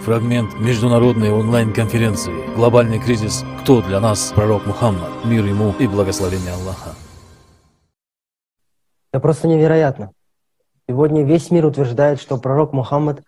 Фрагмент международной онлайн-конференции «Глобальный кризис. Кто для нас пророк Мухаммад? Мир ему и благословение Аллаха». Это просто невероятно. Сегодня весь мир утверждает, что пророк Мухаммад,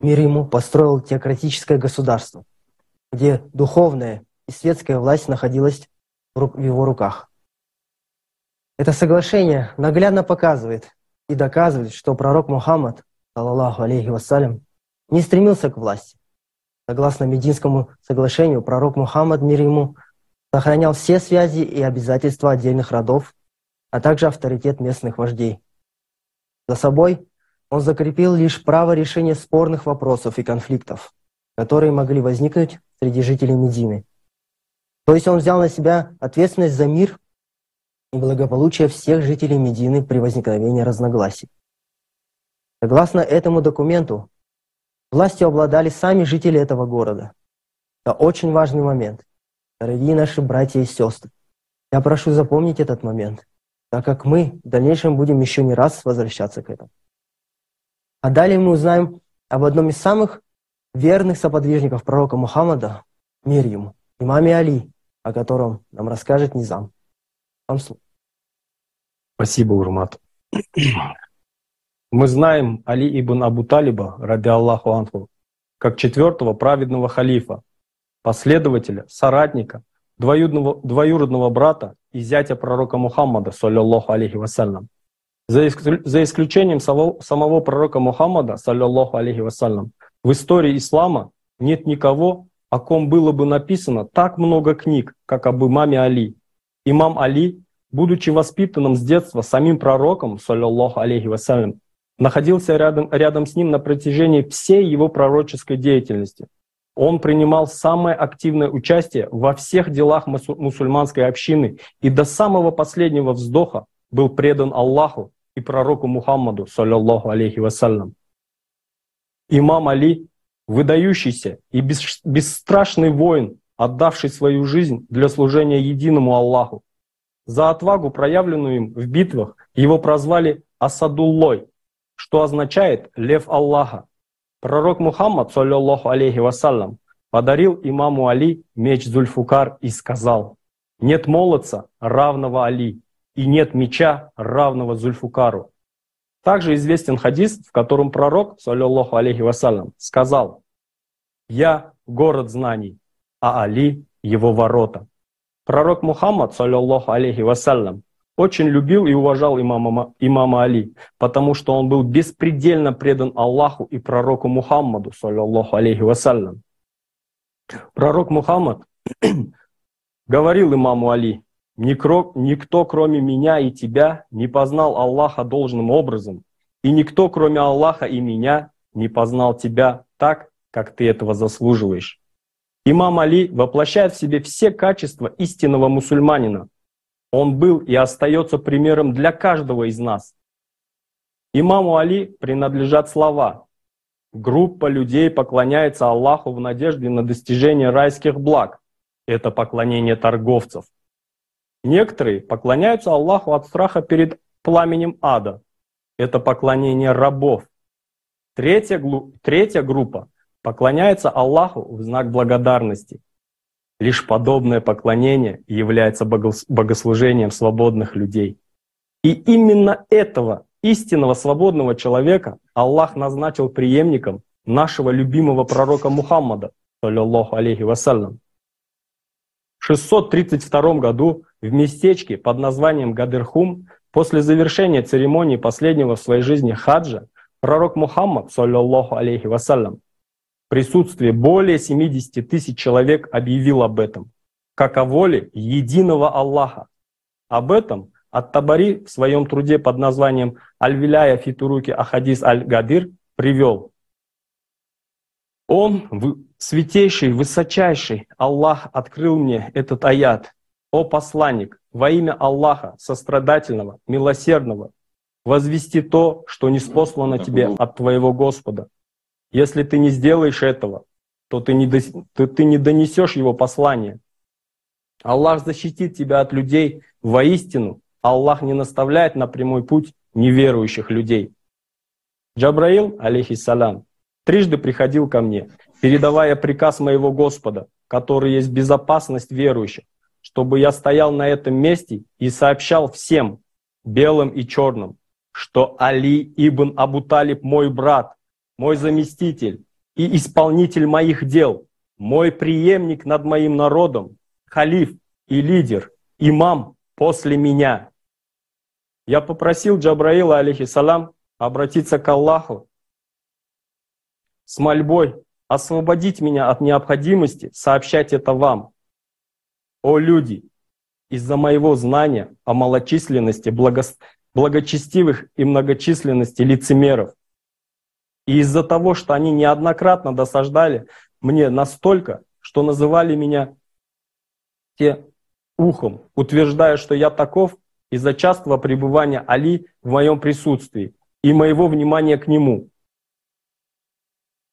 мир ему, построил теократическое государство, где духовная и светская власть находилась в его руках. Это соглашение наглядно показывает и доказывает, что пророк Мухаммад, аллаху алейхи вассалям, не стремился к власти. Согласно Мединскому соглашению, пророк Мухаммад, мир ему, сохранял все связи и обязательства отдельных родов, а также авторитет местных вождей. За собой он закрепил лишь право решения спорных вопросов и конфликтов, которые могли возникнуть среди жителей Медины. То есть он взял на себя ответственность за мир и благополучие всех жителей Медины при возникновении разногласий. Согласно этому документу, Властью обладали сами жители этого города. Это очень важный момент. Дорогие наши братья и сестры, я прошу запомнить этот момент, так как мы в дальнейшем будем еще не раз возвращаться к этому. А далее мы узнаем об одном из самых верных соподвижников пророка Мухаммада, мир ему, имаме Али, о котором нам расскажет Низам. Вам слово. Спасибо, Урмат. Мы знаем Али ибн Абу Талиба, ради Аллаху Анху, как четвертого праведного халифа, последователя, соратника, двоюродного, двоюродного брата и зятя пророка Мухаммада, саллиллаху алейхи вассалям. За, за исключением самого, самого пророка Мухаммада, саллиллаху алейхи вассалям, в истории ислама нет никого, о ком было бы написано так много книг, как об имаме Али. Имам Али, будучи воспитанным с детства самим пророком, саллиллаху алейхи вассалям, находился рядом, рядом с ним на протяжении всей его пророческой деятельности. Он принимал самое активное участие во всех делах мусульманской общины и до самого последнего вздоха был предан Аллаху и пророку Мухаммаду, саллиллаху алейхи вассалям. Имам Али, выдающийся и бесстрашный воин, отдавший свою жизнь для служения единому Аллаху. За отвагу, проявленную им в битвах, его прозвали Асадуллой, что означает «лев Аллаха». Пророк Мухаммад, саллиллаху алейхи вассалям, подарил имаму Али меч Зульфукар и сказал, «Нет молодца, равного Али, и нет меча, равного Зульфукару». Также известен хадис, в котором пророк, саллиллаху алейхи вассалям, сказал, «Я – город знаний, а Али – его ворота». Пророк Мухаммад, саллиллаху алейхи вассалям, очень любил и уважал имама, имама Али, потому что он был беспредельно предан Аллаху и пророку Мухаммаду, саллиллаху алейхи вассалям. Пророк Мухаммад говорил имаму Али, никто, кроме меня и тебя не познал Аллаха должным образом, и никто кроме Аллаха и меня не познал тебя так, как ты этого заслуживаешь. Имам Али воплощает в себе все качества истинного мусульманина, он был и остается примером для каждого из нас. Имаму Али принадлежат слова. Группа людей поклоняется Аллаху в надежде на достижение райских благ. Это поклонение торговцев. Некоторые поклоняются Аллаху от страха перед пламенем ада. Это поклонение рабов. Третья, третья группа поклоняется Аллаху в знак благодарности. Лишь подобное поклонение является богослужением свободных людей. И именно этого истинного свободного человека Аллах назначил преемником нашего любимого пророка Мухаммада, саллиллаху алейхи вассалям. В 632 году в местечке под названием Гадырхум после завершения церемонии последнего в своей жизни хаджа пророк Мухаммад, саллиллаху алейхи вассалям, присутствии более 70 тысяч человек объявил об этом, как о воле единого Аллаха. Об этом Ат-Табари в своем труде под названием «Аль-Виляя фитуруки Ахадис Аль-Гадир» привел. Он, святейший, высочайший, Аллах открыл мне этот аят. «О посланник, во имя Аллаха, сострадательного, милосердного, возвести то, что не спослано тебе от твоего Господа, если ты не сделаешь этого, то ты не, то ты не донесешь его послание. Аллах защитит тебя от людей воистину. Аллах не наставляет на прямой путь неверующих людей. Джабраил, алейхиссалям, трижды приходил ко мне, передавая приказ моего Господа, который есть безопасность верующих, чтобы я стоял на этом месте и сообщал всем, белым и черным, что Али ибн Абу Талиб мой брат, мой заместитель и исполнитель моих дел, мой преемник над моим народом, халиф и лидер, имам после меня. Я попросил Джабраила, алейхиссалам, обратиться к Аллаху с мольбой освободить меня от необходимости сообщать это вам. О люди, из-за моего знания о малочисленности благо... благочестивых и многочисленности лицемеров, и из-за того, что они неоднократно досаждали мне настолько, что называли меня те ухом, утверждая, что я таков из-за частого пребывания Али в моем присутствии и моего внимания к нему.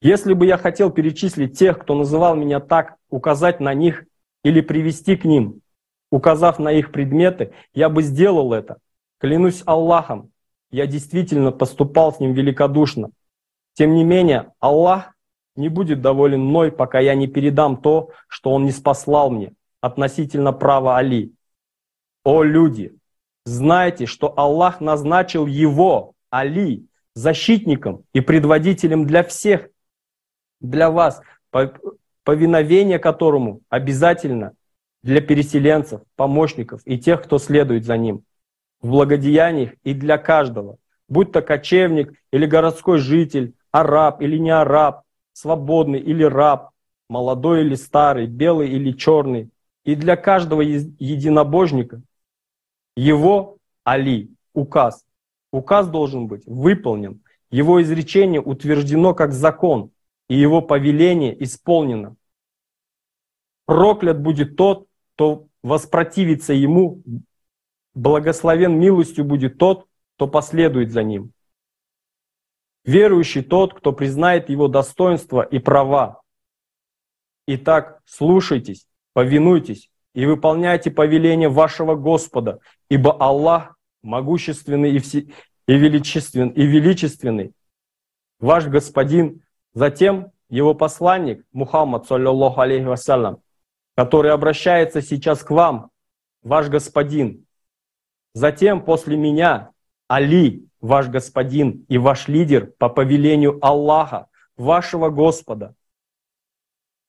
Если бы я хотел перечислить тех, кто называл меня так, указать на них или привести к ним, указав на их предметы, я бы сделал это. Клянусь Аллахом, я действительно поступал с ним великодушно. Тем не менее, Аллах не будет доволен мной, пока я не передам то, что Он не спаслал мне относительно права Али. О люди, знайте, что Аллах назначил его, Али, защитником и предводителем для всех, для вас, повиновение которому обязательно для переселенцев, помощников и тех, кто следует за ним, в благодеяниях и для каждого, будь то кочевник или городской житель, араб или не араб, свободный или раб, молодой или старый, белый или черный, и для каждого единобожника его Али, указ. Указ должен быть выполнен. Его изречение утверждено как закон, и его повеление исполнено. Проклят будет тот, кто воспротивится ему, благословен милостью будет тот, кто последует за ним. Верующий тот, кто признает его достоинство и права. Итак, слушайтесь, повинуйтесь и выполняйте повеление вашего Господа, ибо Аллах могущественный и, все, и, величественный, и величественный, ваш Господин. Затем его посланник Мухаммад, саллиллаху алейхи вассалям, который обращается сейчас к вам, ваш Господин. Затем после меня Али, ваш Господин и ваш лидер по повелению Аллаха, вашего Господа.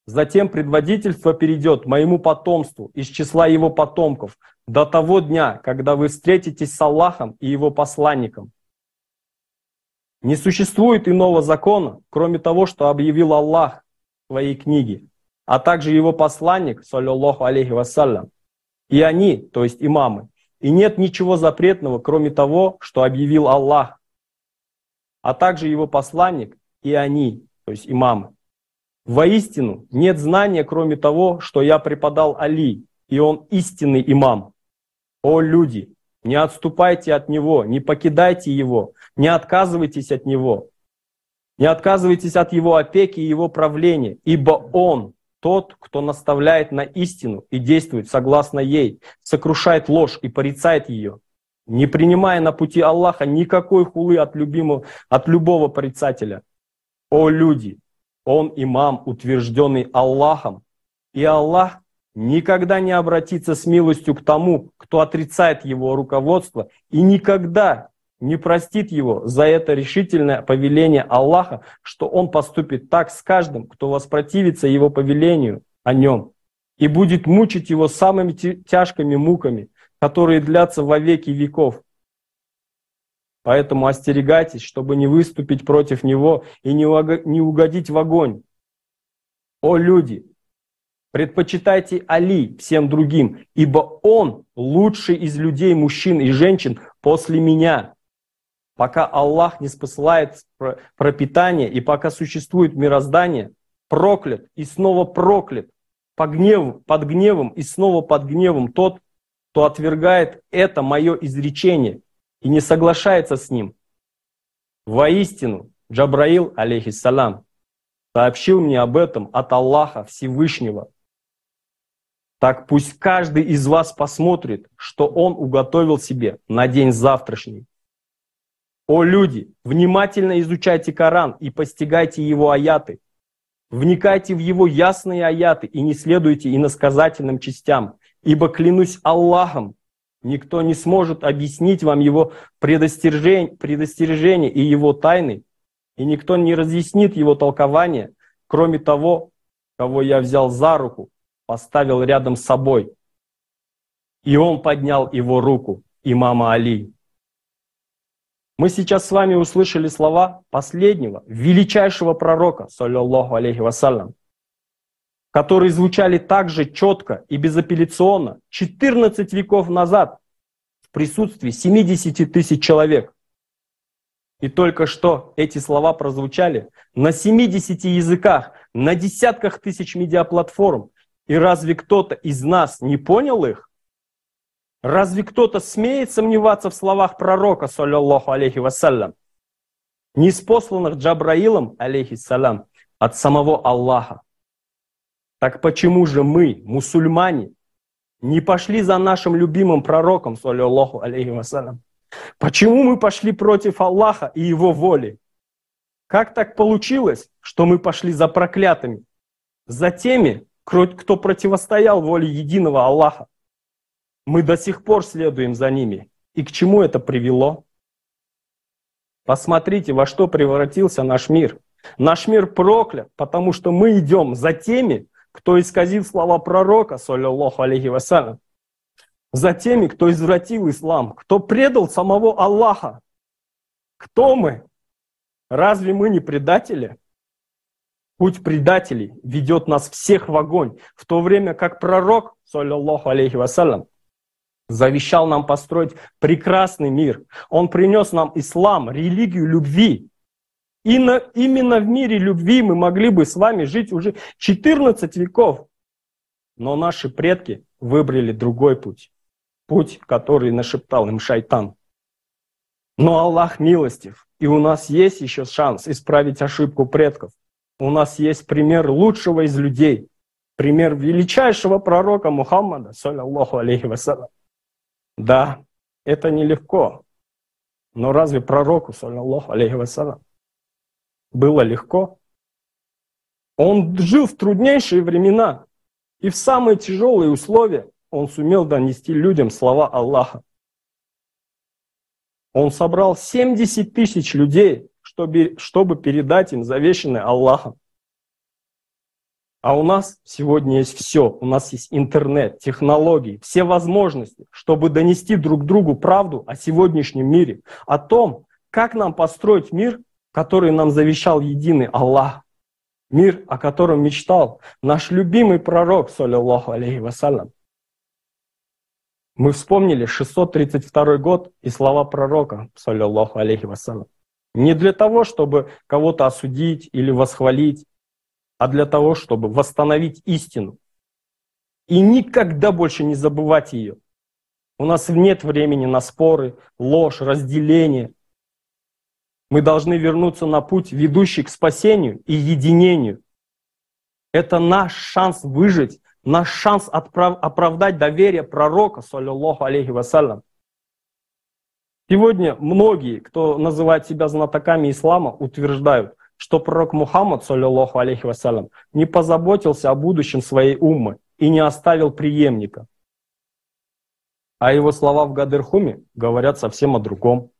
Затем предводительство перейдет моему потомству из числа его потомков до того дня, когда вы встретитесь с Аллахом и его посланником. Не существует иного закона, кроме того, что объявил Аллах в своей книге, а также его посланник, саллиллаху алейхи вассалям, и они, то есть имамы. И нет ничего запретного, кроме того, что объявил Аллах, а также его посланник и они, то есть имамы. Воистину, нет знания, кроме того, что я преподал Али, и он истинный имам. О люди, не отступайте от него, не покидайте его, не отказывайтесь от него, не отказывайтесь от его опеки и его правления, ибо он тот, кто наставляет на истину и действует согласно ей, сокрушает ложь и порицает ее, не принимая на пути Аллаха никакой хулы от, любимого, от любого порицателя. О люди, он имам, утвержденный Аллахом. И Аллах никогда не обратится с милостью к тому, кто отрицает его руководство, и никогда не простит его за это решительное повеление Аллаха, что он поступит так с каждым, кто воспротивится его повелению о нем, и будет мучить его самыми тяжкими муками, которые длятся во веки веков. Поэтому остерегайтесь, чтобы не выступить против него и не угодить в огонь. О люди, предпочитайте Али всем другим, ибо он лучший из людей, мужчин и женщин после меня. Пока Аллах не спосылает пропитание и пока существует мироздание, проклят и снова проклят, по гневу, под гневом и снова под гневом тот, кто отвергает это мое изречение и не соглашается с ним. Воистину, Джабраил, алейхиссалам, сообщил мне об этом от Аллаха Всевышнего. Так пусть каждый из вас посмотрит, что он уготовил себе на день завтрашний. О люди, внимательно изучайте Коран и постигайте его аяты. Вникайте в его ясные аяты и не следуйте иносказательным частям, ибо клянусь Аллахом, никто не сможет объяснить вам его предостережение, предостережение и его тайны, и никто не разъяснит его толкование, кроме того, кого я взял за руку, поставил рядом с собой. И он поднял его руку, имама Али. Мы сейчас с вами услышали слова последнего, величайшего пророка, саллиллаху алейхи вассалям, которые звучали так же четко и безапелляционно 14 веков назад в присутствии 70 тысяч человек. И только что эти слова прозвучали на 70 языках, на десятках тысяч медиаплатформ. И разве кто-то из нас не понял их? Разве кто-то смеет сомневаться в словах пророка, саллиллаху алейхи вассалям, не спосланных Джабраилом, алейхиссалям, от самого Аллаха? Так почему же мы, мусульмане, не пошли за нашим любимым пророком, саллиллаху алейхи вассалям? Почему мы пошли против Аллаха и Его воли? Как так получилось, что мы пошли за проклятыми, за теми, кто противостоял воле единого Аллаха? Мы до сих пор следуем за ними. И к чему это привело? Посмотрите, во что превратился наш мир. Наш мир проклят, потому что мы идем за теми, кто исказил слова пророка, саллиллаху алейхи вассалям, за теми, кто извратил ислам, кто предал самого Аллаха. Кто мы? Разве мы не предатели? Путь предателей ведет нас всех в огонь, в то время как пророк, саллиллаху алейхи вассалям, завещал нам построить прекрасный мир. Он принес нам ислам, религию любви. И на, именно в мире любви мы могли бы с вами жить уже 14 веков. Но наши предки выбрали другой путь. Путь, который нашептал им шайтан. Но Аллах милостив, и у нас есть еще шанс исправить ошибку предков. У нас есть пример лучшего из людей, пример величайшего пророка Мухаммада, саллиллаху алейхи вассалям. Да, это нелегко. Но разве пророку, саллиллаху алейхи вассалам, было легко? Он жил в труднейшие времена, и в самые тяжелые условия он сумел донести людям слова Аллаха. Он собрал 70 тысяч людей, чтобы, чтобы передать им завещанное Аллахом. А у нас сегодня есть все. У нас есть интернет, технологии, все возможности, чтобы донести друг другу правду о сегодняшнем мире, о том, как нам построить мир, который нам завещал единый Аллах. Мир, о котором мечтал наш любимый пророк, саллиллаху алейхи вассалям. Мы вспомнили 632 год и слова пророка, саллиллаху алейхи вассалям. Не для того, чтобы кого-то осудить или восхвалить, а для того, чтобы восстановить истину. И никогда больше не забывать ее. У нас нет времени на споры, ложь, разделение. Мы должны вернуться на путь, ведущий к спасению и единению. Это наш шанс выжить, наш шанс отправ, оправдать доверие пророка, саллиллаху алейхи вассалям. Сегодня многие, кто называет себя знатоками ислама, утверждают, что пророк Мухаммад, саллиллаху алейхи вассалям, не позаботился о будущем своей уммы и не оставил преемника. А его слова в Гадырхуме говорят совсем о другом.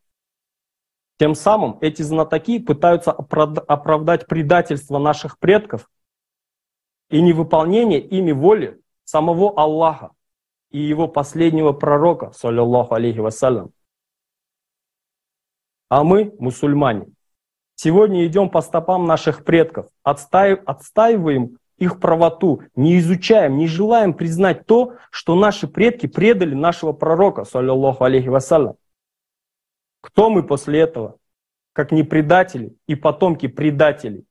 Тем самым эти знатоки пытаются оправдать предательство наших предков и невыполнение ими воли самого Аллаха и его последнего пророка, саллиллаху алейхи вассалям. А мы, мусульмане, Сегодня идем по стопам наших предков, отстаиваем их правоту, не изучаем, не желаем признать то, что наши предки предали нашего пророка, саллиллаху алейхи вассалям. Кто мы после этого? Как не предатели и потомки предателей.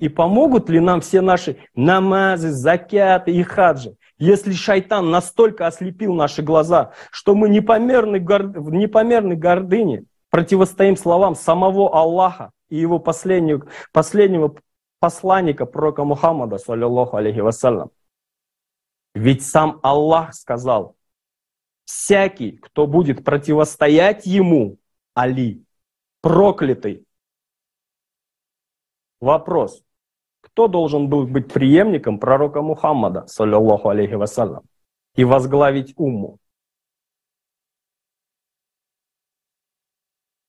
И помогут ли нам все наши намазы, закяты и хаджи, если шайтан настолько ослепил наши глаза, что мы непомерной, горд... в непомерной гордыне противостоим словам самого Аллаха и его последнего, последнего посланника, пророка Мухаммада, саллиллаху алейхи вассалям. Ведь сам Аллах сказал, Всякий, кто будет противостоять ему, Али, проклятый. Вопрос. Кто должен был быть преемником пророка Мухаммада, саллиллаху алейхи вассалям, и возглавить умму?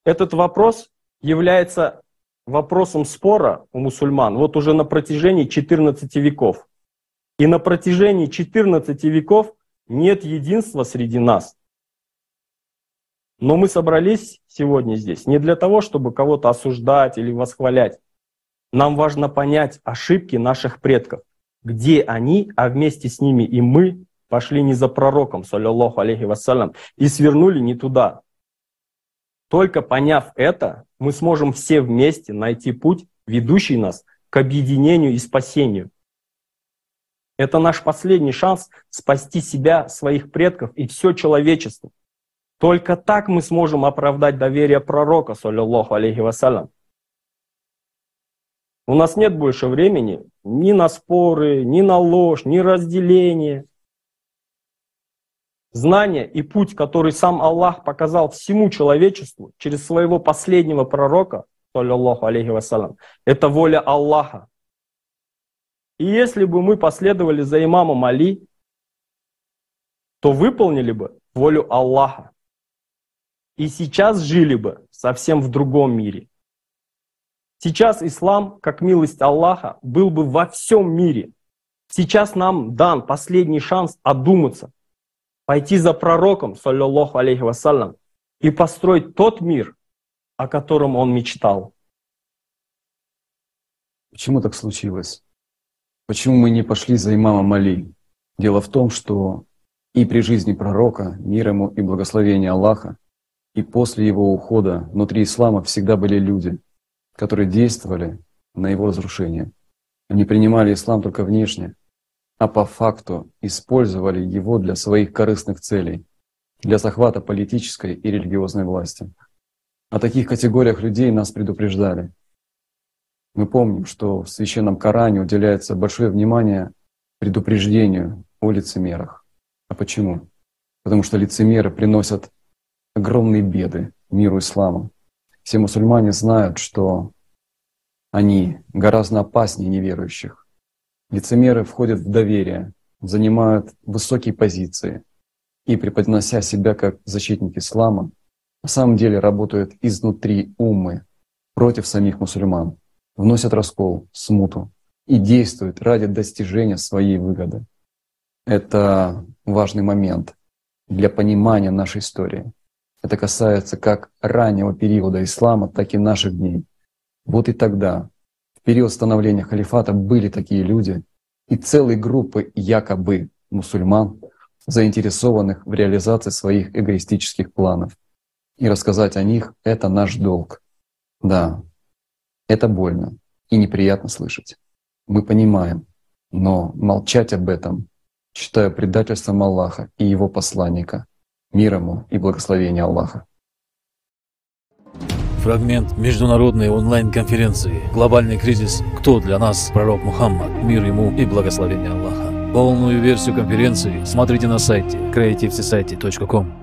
Этот вопрос является вопросом спора у мусульман вот уже на протяжении 14 веков. И на протяжении 14 веков нет единства среди нас. Но мы собрались сегодня здесь не для того, чтобы кого-то осуждать или восхвалять. Нам важно понять ошибки наших предков. Где они, а вместе с ними и мы пошли не за пророком, саллиллаху алейхи вассалям, и свернули не туда. Только поняв это, мы сможем все вместе найти путь, ведущий нас к объединению и спасению. Это наш последний шанс спасти себя, своих предков и все человечество. Только так мы сможем оправдать доверие пророка, саллиллаху алейхи вассалям. У нас нет больше времени ни на споры, ни на ложь, ни разделение. Знание и путь, который сам Аллах показал всему человечеству через своего последнего пророка, саллиллаху алейхи вассалям, это воля Аллаха. И если бы мы последовали за имамом Али, то выполнили бы волю Аллаха. И сейчас жили бы совсем в другом мире. Сейчас ислам, как милость Аллаха, был бы во всем мире. Сейчас нам дан последний шанс одуматься, пойти за пророком, саллиллаху алейхи вассалям, и построить тот мир, о котором он мечтал. Почему так случилось? Почему мы не пошли за имамом Али? Дело в том, что и при жизни пророка, мир ему и благословение Аллаха, и после его ухода внутри ислама всегда были люди, которые действовали на его разрушение. Они принимали ислам только внешне, а по факту использовали его для своих корыстных целей, для захвата политической и религиозной власти. О таких категориях людей нас предупреждали. Мы помним, что в Священном Коране уделяется большое внимание предупреждению о лицемерах. А почему? Потому что лицемеры приносят огромные беды миру ислама. Все мусульмане знают, что они гораздо опаснее неверующих. Лицемеры входят в доверие, занимают высокие позиции и, преподнося себя как защитник ислама, на самом деле работают изнутри умы против самих мусульман, вносят раскол, смуту и действуют ради достижения своей выгоды. Это важный момент для понимания нашей истории. Это касается как раннего периода ислама, так и наших дней. Вот и тогда период становления халифата были такие люди и целые группы якобы мусульман, заинтересованных в реализации своих эгоистических планов. И рассказать о них — это наш долг. Да, это больно и неприятно слышать. Мы понимаем, но молчать об этом считаю предательством Аллаха и Его посланника, мир ему и благословение Аллаха. Фрагмент международной онлайн-конференции «Глобальный кризис. Кто для нас пророк Мухаммад? Мир ему и благословение Аллаха». Полную версию конференции смотрите на сайте creativesociety.com.